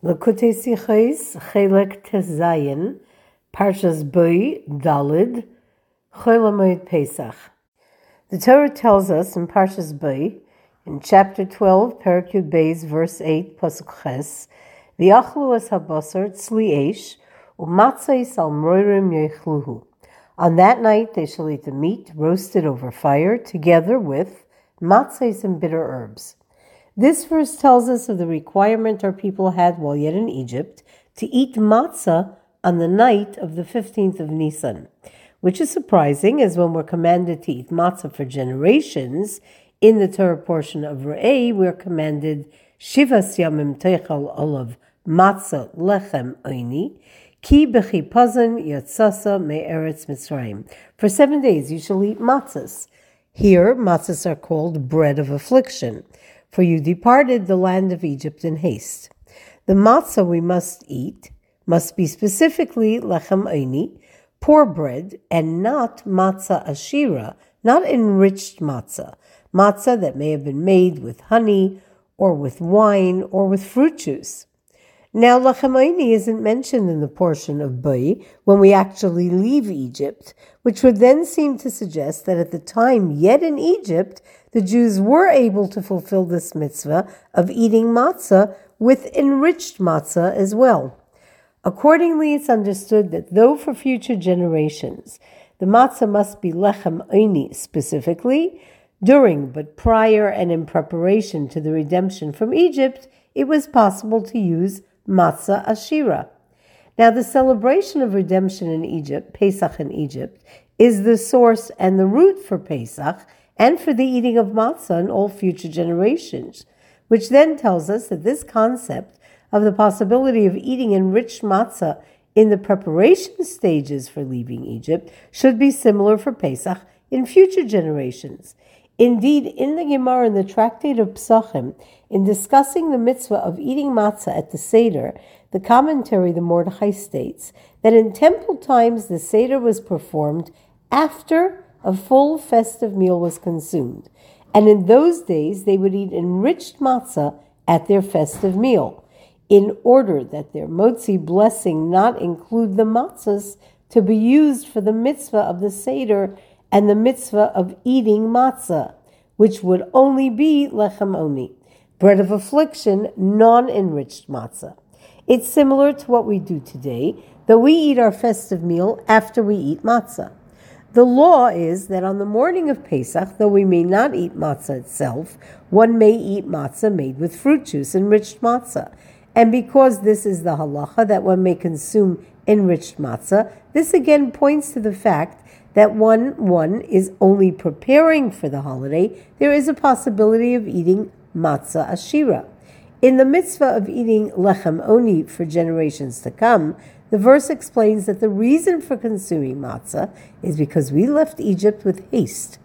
Likkutei Sichos, Chelek Tezayin, Parshas Boi, Dalid, Cholamoid Pesach. The Torah tells us in Parshas Boi, in chapter 12, Perek Yud Beis, verse 8, Pasuk Ches, V'yachlu es habasar tzli eish, u'matzais al mroirim yechluhu. On that night they shall eat the meat roasted over fire, together with matzahs and bitter herbs. This verse tells us of the requirement our people had while yet in Egypt to eat matzah on the night of the 15th of Nisan, which is surprising as when we're commanded to eat matzah for generations, in the Torah portion of Re'eh, we're commanded Shivas Yamim Teichal Olav Matzah Lechem Oini, Ki Bechipazan Yatsasa Me'eretz Mitzrayim. For seven days you shall eat matzahs. Here, matzahs are called bread of affliction for you departed the land of Egypt in haste. The matzah we must eat must be specifically lechem eini, poor bread, and not matzah ashira, not enriched matzah, matzah that may have been made with honey or with wine or with fruit juice. Now, lechem oini isn't mentioned in the portion of Bai when we actually leave Egypt, which would then seem to suggest that at the time yet in Egypt, the Jews were able to fulfill this mitzvah of eating matzah with enriched matzah as well. Accordingly, it's understood that though for future generations the matzah must be lechem oini specifically, during but prior and in preparation to the redemption from Egypt, it was possible to use matzah ashira. Now, the celebration of redemption in Egypt, Pesach in Egypt, is the source and the root for Pesach and for the eating of matzah in all future generations, which then tells us that this concept of the possibility of eating enriched matzah in the preparation stages for leaving Egypt should be similar for Pesach in future generations. Indeed, in the Gemara in the Tractate of Psachim, in discussing the mitzvah of eating matzah at the Seder, the commentary, the Mordechai, states that in temple times the Seder was performed after a full festive meal was consumed, and in those days they would eat enriched matzah at their festive meal, in order that their motzi blessing not include the matzahs to be used for the mitzvah of the Seder and the mitzvah of eating matzah, which would only be lechem oni, bread of affliction, non-enriched matzah. It's similar to what we do today, though we eat our festive meal after we eat matzah. The law is that on the morning of Pesach, though we may not eat matzah itself, one may eat matzah made with fruit juice, enriched matzah. And because this is the halacha that one may consume enriched matzah, this again points to the fact that one one is only preparing for the holiday, there is a possibility of eating matzah ashira. In the mitzvah of eating lechem oni for generations to come, the verse explains that the reason for consuming matzah is because we left Egypt with haste,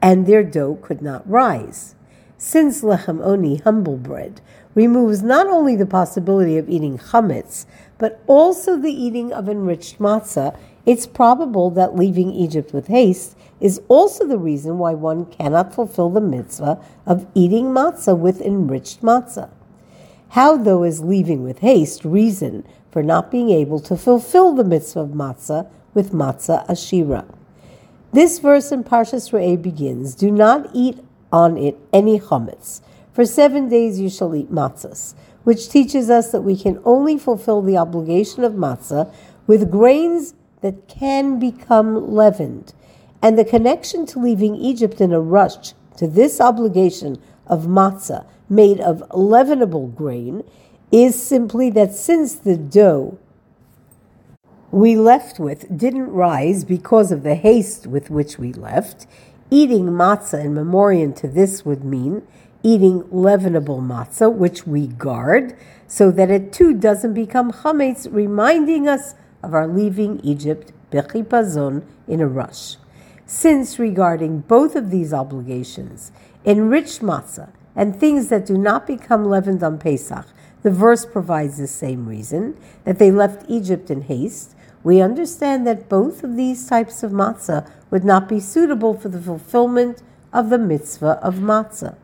and their dough could not rise. Since lechem oni, humble bread, removes not only the possibility of eating chametz, but also the eating of enriched matzah, it's probable that leaving Egypt with haste is also the reason why one cannot fulfill the mitzvah of eating matzah with enriched matzah. How, though, is leaving with haste reason for not being able to fulfill the mitzvah of matzah with matzah ashira? This verse in Parshas Re'eh begins, Do not eat on it any chametz. For seven days you shall eat matzahs, which teaches us that we can only fulfill the obligation of matzah with grains that can become leavened. And the connection to leaving Egypt in a rush to this obligation of matzah made of leavenable grain is simply that since the dough we left with didn't rise because of the haste with which we left, eating matzah in memoriam to this would mean eating leavenable matzah, which we guard, so that it too doesn't become chametz, reminding us of our leaving Egypt, bechipazon, in a rush. Since regarding both of these obligations, enriched matzah and things that do not become leavened on Pesach, the verse provides the same reason that they left Egypt in haste. We understand that both of these types of matzah would not be suitable for the fulfillment of the mitzvah of matzah.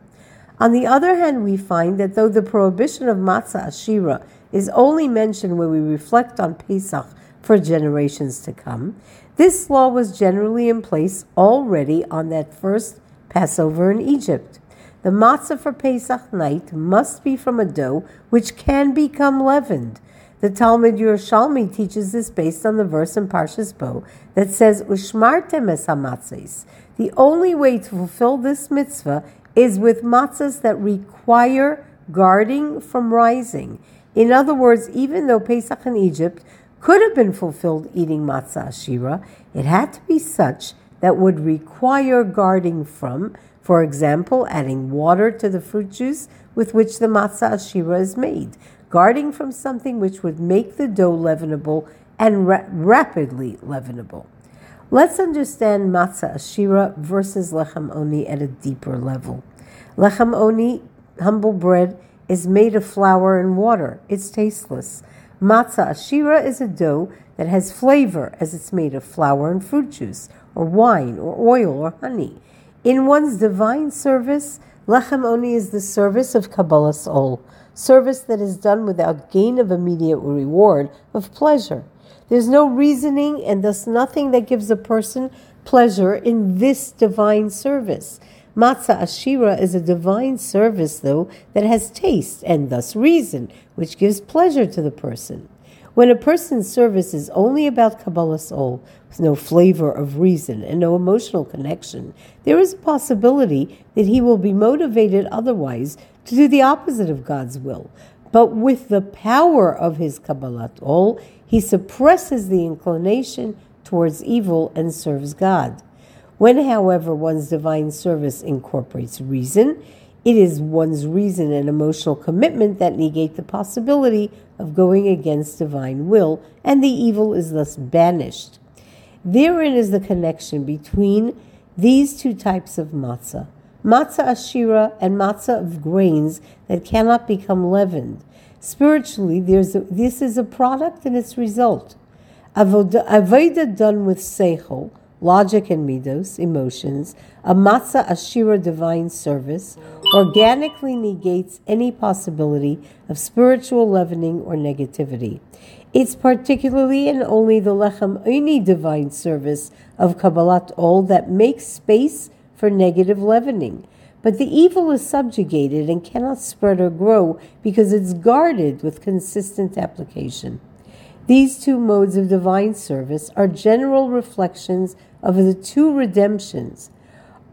On the other hand, we find that though the prohibition of matzah ashira is only mentioned when we reflect on Pesach for generations to come, this law was generally in place already on that first Passover in Egypt. The matzah for Pesach night must be from a dough which can become leavened. The Talmud Yerushalmi teaches this based on the verse in Parshas Bo that says, "Ushmartem es hamatzes." The only way to fulfill this mitzvah is with matzahs that require guarding from rising. In other words, even though Pesach in Egypt could have been fulfilled eating matzah shira, it had to be such that would require guarding from, for example, adding water to the fruit juice with which the matzah shira is made, guarding from something which would make the dough leavenable and ra- rapidly leavenable. Let's understand matzah ashira versus lechem oni at a deeper level. Lechem oni, humble bread, is made of flour and water. It's tasteless. Matzah ashira is a dough that has flavor as it's made of flour and fruit juice, or wine, or oil, or honey. In one's divine service, lechem oni is the service of Kabbalas Ol, service that is done without gain of immediate reward, of pleasure. There's no reasoning and thus nothing that gives a person pleasure in this divine service. Matzah Ashira is a divine service, though, that has taste and thus reason, which gives pleasure to the person. When a person's service is only about Kabbalas Ol, with no flavor of reason and no emotional connection, there is a possibility that he will be motivated otherwise to do the opposite of God's will. But with the power of his Kabbalah Ol, he suppresses the inclination towards evil and serves God. When, however, one's divine service incorporates reason, it is one's reason and emotional commitment that negate the possibility of going against divine will, and the evil is thus banished. Therein is the connection between these two types of matzah matzah ashira and matzah of grains that cannot become leavened. Spiritually, there's a, this is a product and its result. Avodah done with seichel logic and midos, emotions, a matzah ashira divine service, organically negates any possibility of spiritual leavening or negativity. It's particularly and only the lechem oni divine service of Kabbalat Ol that makes space for negative leavening. But the evil is subjugated and cannot spread or grow because it's guarded with consistent application. These two modes of divine service are general reflections of the two redemptions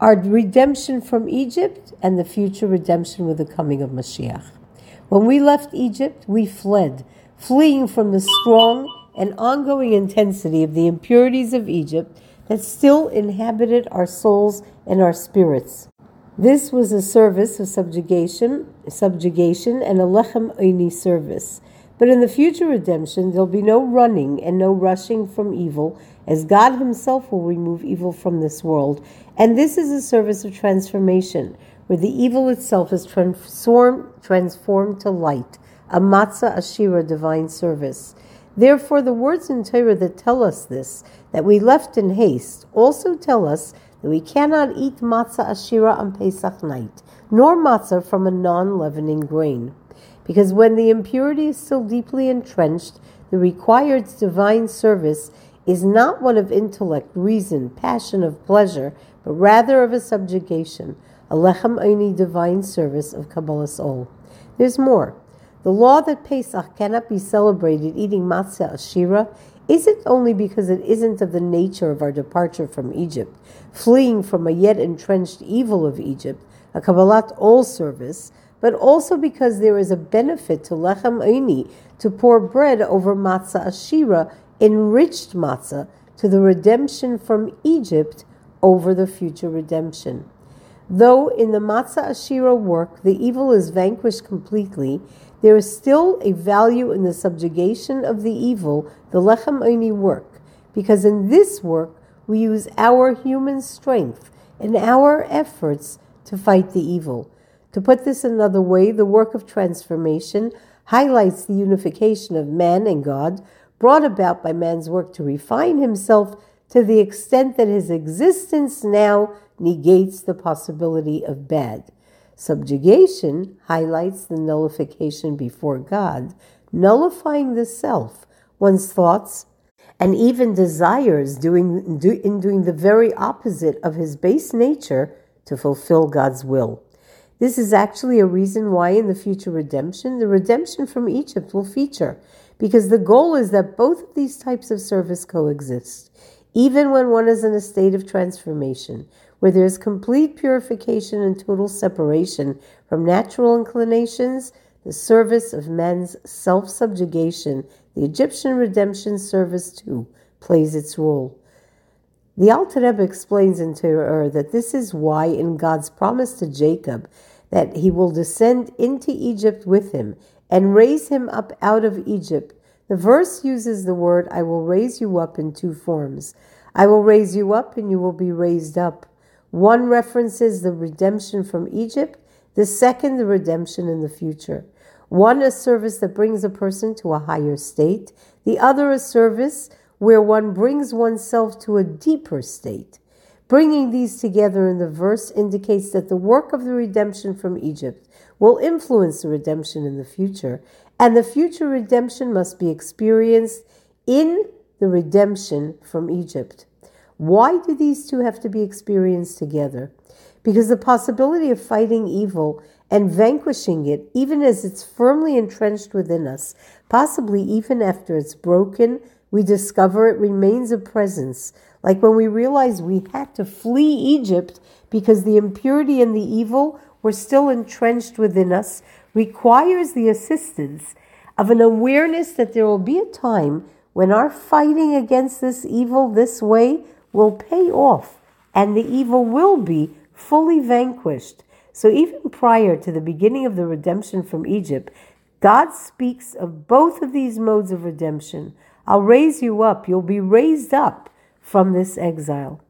our redemption from Egypt and the future redemption with the coming of Mashiach. When we left Egypt, we fled, fleeing from the strong and ongoing intensity of the impurities of Egypt that still inhabited our souls and our spirits. This was a service of subjugation, subjugation and a lechem oni service. But in the future redemption, there'll be no running and no rushing from evil, as God Himself will remove evil from this world. And this is a service of transformation, where the evil itself is transformed, transformed to light, a matzah ashira divine service. Therefore, the words in Torah that tell us this, that we left in haste, also tell us that we cannot eat matzah ashira on Pesach night, nor matzah from a non leavening grain because when the impurity is still deeply entrenched, the required divine service is not one of intellect, reason, passion, of pleasure, but rather of a subjugation, a lechem divine service of Kabbalas Ol. There's more. The law that Pesach cannot be celebrated eating matzah ashira isn't only because it isn't of the nature of our departure from Egypt, fleeing from a yet entrenched evil of Egypt, a Kabbalat Ol service, but also because there is a benefit to lechem oni to poor bread over matzah ashira, enriched matzah, to the redemption from Egypt over the future redemption. Though in the matzah ashira work the evil is vanquished completely, there is still a value in the subjugation of the evil, the lechem oni work, because in this work we use our human strength and our efforts to fight the evil. To put this another way, the work of transformation highlights the unification of man and God brought about by man's work to refine himself to the extent that his existence now negates the possibility of bad. Subjugation highlights the nullification before God, nullifying the self, one's thoughts, and even desires doing, do, in doing the very opposite of his base nature to fulfill God's will. This is actually a reason why in the future redemption, the redemption from Egypt will feature, because the goal is that both of these types of service coexist, even when one is in a state of transformation, where there is complete purification and total separation from natural inclinations, the service of men's self subjugation, the Egyptian redemption service too, plays its role. The Alter Rebbe explains in Torah that this is why, in God's promise to Jacob, that he will descend into Egypt with him and raise him up out of Egypt. The verse uses the word, I will raise you up in two forms. I will raise you up and you will be raised up. One references the redemption from Egypt, the second, the redemption in the future. One, a service that brings a person to a higher state, the other, a service where one brings oneself to a deeper state. Bringing these together in the verse indicates that the work of the redemption from Egypt will influence the redemption in the future, and the future redemption must be experienced in the redemption from Egypt. Why do these two have to be experienced together? Because the possibility of fighting evil and vanquishing it, even as it's firmly entrenched within us, possibly even after it's broken, we discover it remains a presence. Like when we realize we had to flee Egypt because the impurity and the evil were still entrenched within us, requires the assistance of an awareness that there will be a time when our fighting against this evil this way will pay off and the evil will be fully vanquished. So, even prior to the beginning of the redemption from Egypt, God speaks of both of these modes of redemption I'll raise you up. You'll be raised up from this exile.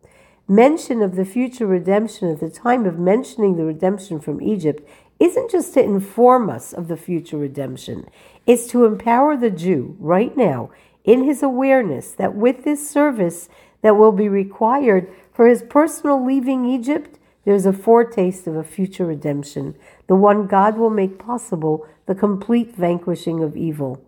Mention of the future redemption at the time of mentioning the redemption from Egypt isn't just to inform us of the future redemption, it's to empower the Jew right now in his awareness that with this service that will be required for his personal leaving Egypt, there's a foretaste of a future redemption, the one God will make possible the complete vanquishing of evil.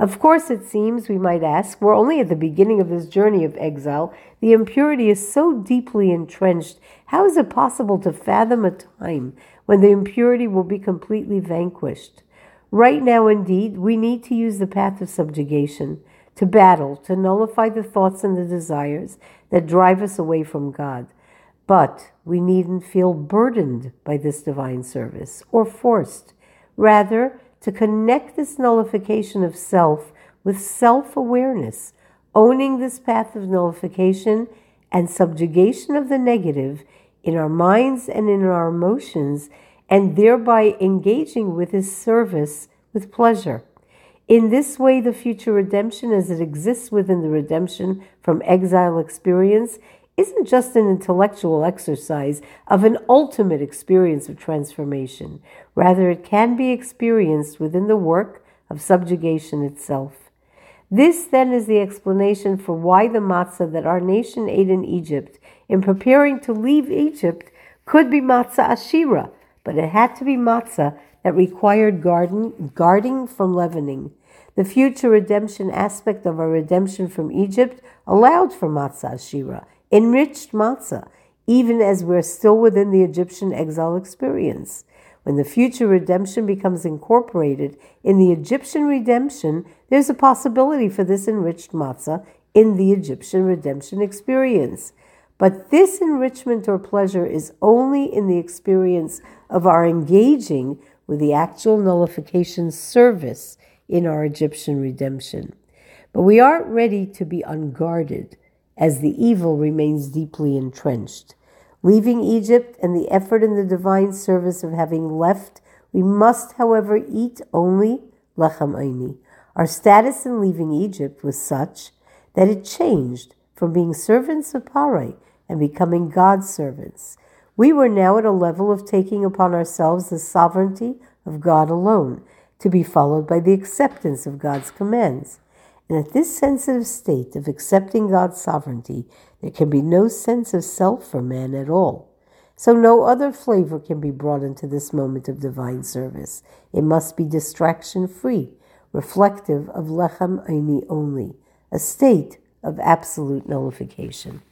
Of course, it seems, we might ask, we're only at the beginning of this journey of exile. The impurity is so deeply entrenched. How is it possible to fathom a time when the impurity will be completely vanquished? Right now, indeed, we need to use the path of subjugation, to battle, to nullify the thoughts and the desires that drive us away from God. But we needn't feel burdened by this divine service or forced. Rather, to connect this nullification of self with self awareness, owning this path of nullification and subjugation of the negative in our minds and in our emotions, and thereby engaging with His service with pleasure. In this way, the future redemption, as it exists within the redemption from exile experience, isn't just an intellectual exercise of an ultimate experience of transformation. Rather, it can be experienced within the work of subjugation itself. This then is the explanation for why the matzah that our nation ate in Egypt in preparing to leave Egypt could be matzah ashira, but it had to be matzah that required garden, guarding from leavening. The future redemption aspect of our redemption from Egypt allowed for matzah ashira enriched matzah, even as we're still within the Egyptian exile experience. When the future redemption becomes incorporated in the Egyptian redemption, there's a possibility for this enriched matzah in the Egyptian redemption experience. But this enrichment or pleasure is only in the experience of our engaging with the actual nullification service in our Egyptian redemption. But we aren't ready to be unguarded as the evil remains deeply entrenched. Leaving Egypt and the effort in the divine service of having left, we must, however, eat only lechem aini. Our status in leaving Egypt was such that it changed from being servants of Parai and becoming God's servants. We were now at a level of taking upon ourselves the sovereignty of God alone, to be followed by the acceptance of God's commands. And at this sensitive state of accepting God's sovereignty, there can be no sense of self for man at all. So no other flavor can be brought into this moment of divine service. It must be distraction free, reflective of lechem eini only, a state of absolute nullification.